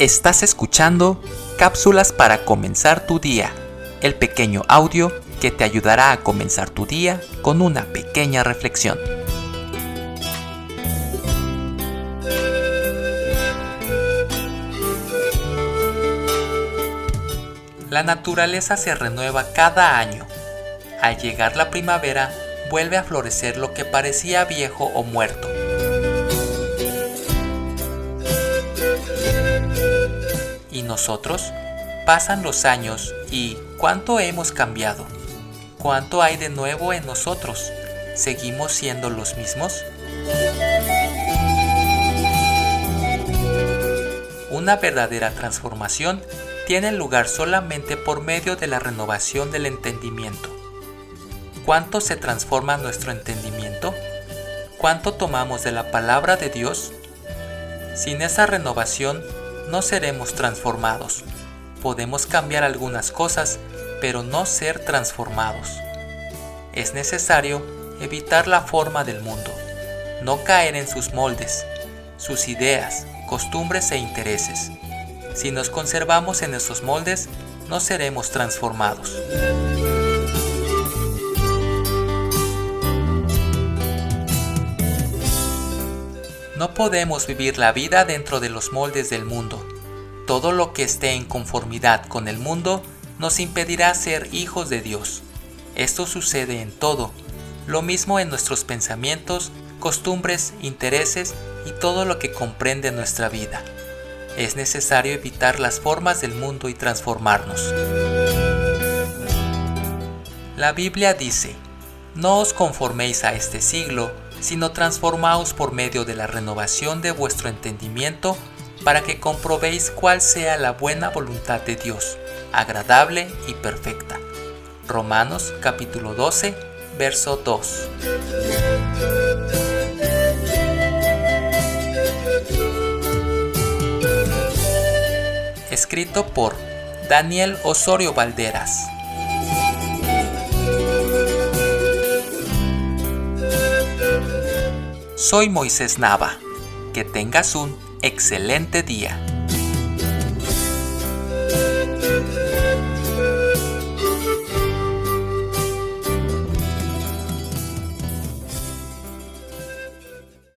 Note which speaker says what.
Speaker 1: Estás escuchando Cápsulas para comenzar tu día, el pequeño audio que te ayudará a comenzar tu día con una pequeña reflexión. La naturaleza se renueva cada año. Al llegar la primavera, vuelve a florecer lo que parecía viejo o muerto. Nosotros? Pasan los años y ¿cuánto hemos cambiado? ¿Cuánto hay de nuevo en nosotros? ¿Seguimos siendo los mismos? Una verdadera transformación tiene lugar solamente por medio de la renovación del entendimiento. ¿Cuánto se transforma nuestro entendimiento? ¿Cuánto tomamos de la palabra de Dios? Sin esa renovación no seremos transformados. Podemos cambiar algunas cosas, pero no ser transformados. Es necesario evitar la forma del mundo, no caer en sus moldes, sus ideas, costumbres e intereses. Si nos conservamos en esos moldes, no seremos transformados. No podemos vivir la vida dentro de los moldes del mundo. Todo lo que esté en conformidad con el mundo nos impedirá ser hijos de Dios. Esto sucede en todo, lo mismo en nuestros pensamientos, costumbres, intereses y todo lo que comprende nuestra vida. Es necesario evitar las formas del mundo y transformarnos. La Biblia dice, no os conforméis a este siglo, sino transformaos por medio de la renovación de vuestro entendimiento, para que comprobéis cuál sea la buena voluntad de Dios, agradable y perfecta. Romanos capítulo 12, verso 2. Escrito por Daniel Osorio Valderas. Soy Moisés Nava. Que tengas un excelente día.